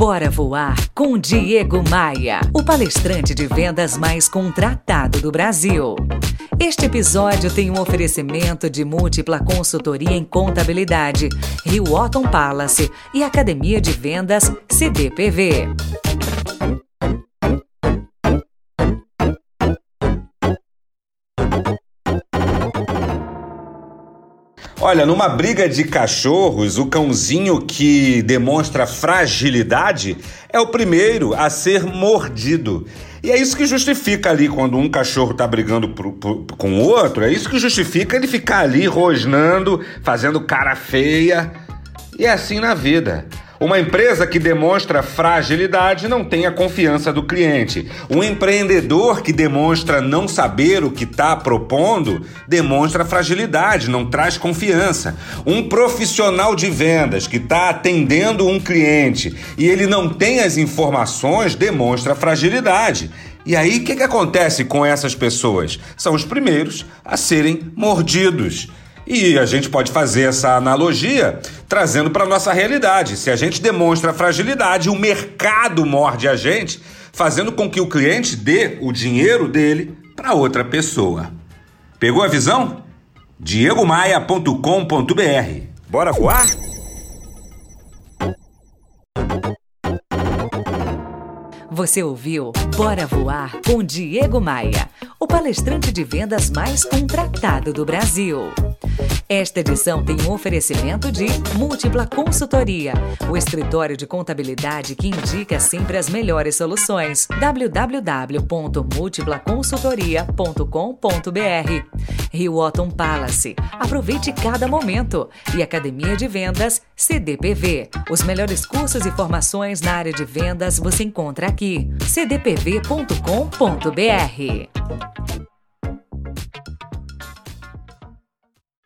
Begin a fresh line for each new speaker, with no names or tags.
Bora Voar com Diego Maia, o palestrante de vendas mais contratado do Brasil. Este episódio tem um oferecimento de múltipla consultoria em contabilidade, Rio Otton Palace e Academia de Vendas CDPV.
Olha, numa briga de cachorros, o cãozinho que demonstra fragilidade é o primeiro a ser mordido. E é isso que justifica ali quando um cachorro tá brigando pro, pro, com o outro, é isso que justifica ele ficar ali rosnando, fazendo cara feia. E é assim na vida. Uma empresa que demonstra fragilidade não tem a confiança do cliente. Um empreendedor que demonstra não saber o que está propondo demonstra fragilidade, não traz confiança. Um profissional de vendas que está atendendo um cliente e ele não tem as informações demonstra fragilidade. E aí, o que, que acontece com essas pessoas? São os primeiros a serem mordidos. E a gente pode fazer essa analogia trazendo para nossa realidade. Se a gente demonstra fragilidade, o mercado morde a gente, fazendo com que o cliente dê o dinheiro dele para outra pessoa. Pegou a visão? diegomaia.com.br. Bora voar?
Você ouviu Bora Voar com Diego Maia, o palestrante de vendas mais contratado do Brasil. Esta edição tem um oferecimento de Múltipla Consultoria, o escritório de contabilidade que indica sempre as melhores soluções. www.multiplaconsultoria.com.br Rio Otton Palace. Aproveite cada momento. E Academia de Vendas CDPV. Os melhores cursos e formações na área de vendas você encontra aqui. cdpv.com.br